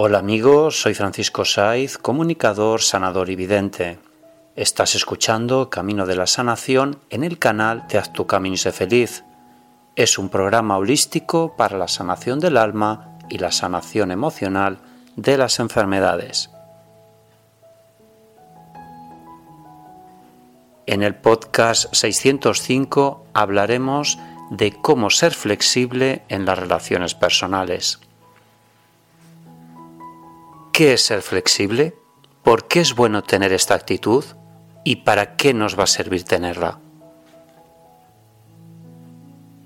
Hola amigos, soy Francisco Saiz, comunicador, sanador y vidente. Estás escuchando Camino de la Sanación en el canal de Haz tu camino y sé feliz. Es un programa holístico para la sanación del alma y la sanación emocional de las enfermedades. En el podcast 605 hablaremos de cómo ser flexible en las relaciones personales. ¿Qué es ser flexible? ¿Por qué es bueno tener esta actitud? ¿Y para qué nos va a servir tenerla?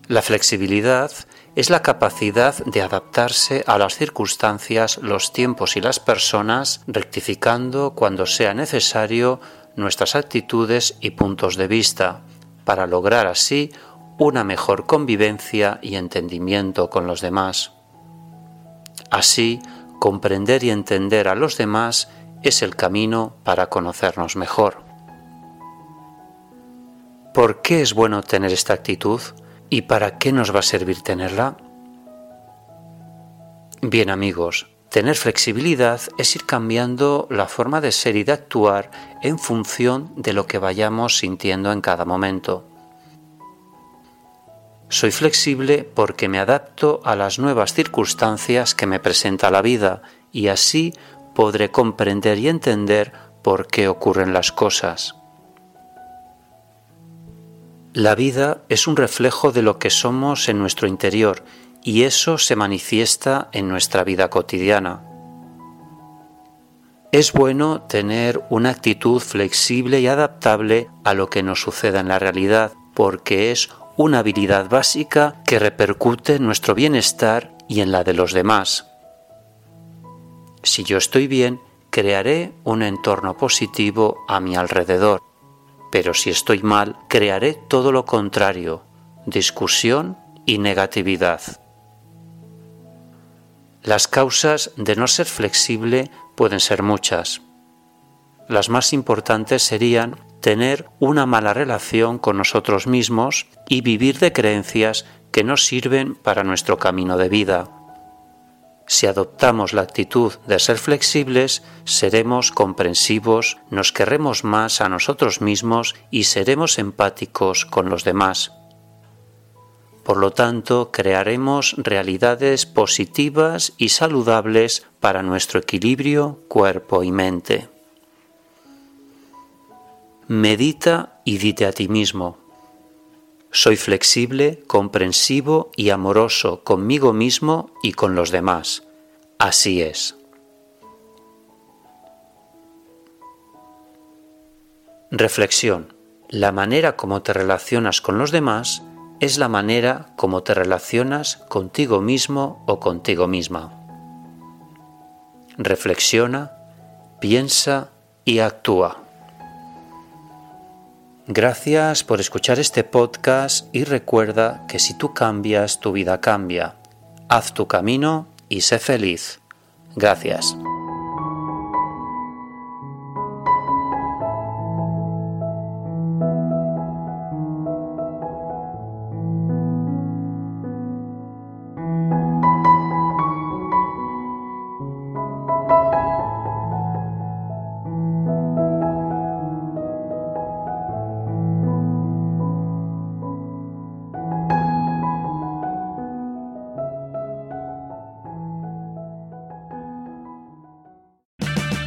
La flexibilidad es la capacidad de adaptarse a las circunstancias, los tiempos y las personas, rectificando cuando sea necesario nuestras actitudes y puntos de vista, para lograr así una mejor convivencia y entendimiento con los demás. Así, comprender y entender a los demás es el camino para conocernos mejor. ¿Por qué es bueno tener esta actitud y para qué nos va a servir tenerla? Bien amigos, tener flexibilidad es ir cambiando la forma de ser y de actuar en función de lo que vayamos sintiendo en cada momento. Soy flexible porque me adapto a las nuevas circunstancias que me presenta la vida y así podré comprender y entender por qué ocurren las cosas. La vida es un reflejo de lo que somos en nuestro interior y eso se manifiesta en nuestra vida cotidiana. Es bueno tener una actitud flexible y adaptable a lo que nos suceda en la realidad porque es una habilidad básica que repercute en nuestro bienestar y en la de los demás. Si yo estoy bien, crearé un entorno positivo a mi alrededor, pero si estoy mal, crearé todo lo contrario, discusión y negatividad. Las causas de no ser flexible pueden ser muchas. Las más importantes serían tener una mala relación con nosotros mismos y vivir de creencias que no sirven para nuestro camino de vida. Si adoptamos la actitud de ser flexibles, seremos comprensivos, nos querremos más a nosotros mismos y seremos empáticos con los demás. Por lo tanto, crearemos realidades positivas y saludables para nuestro equilibrio cuerpo y mente. Medita y dite a ti mismo. Soy flexible, comprensivo y amoroso conmigo mismo y con los demás. Así es. Reflexión. La manera como te relacionas con los demás es la manera como te relacionas contigo mismo o contigo misma. Reflexiona, piensa y actúa. Gracias por escuchar este podcast y recuerda que si tú cambias, tu vida cambia. Haz tu camino y sé feliz. Gracias.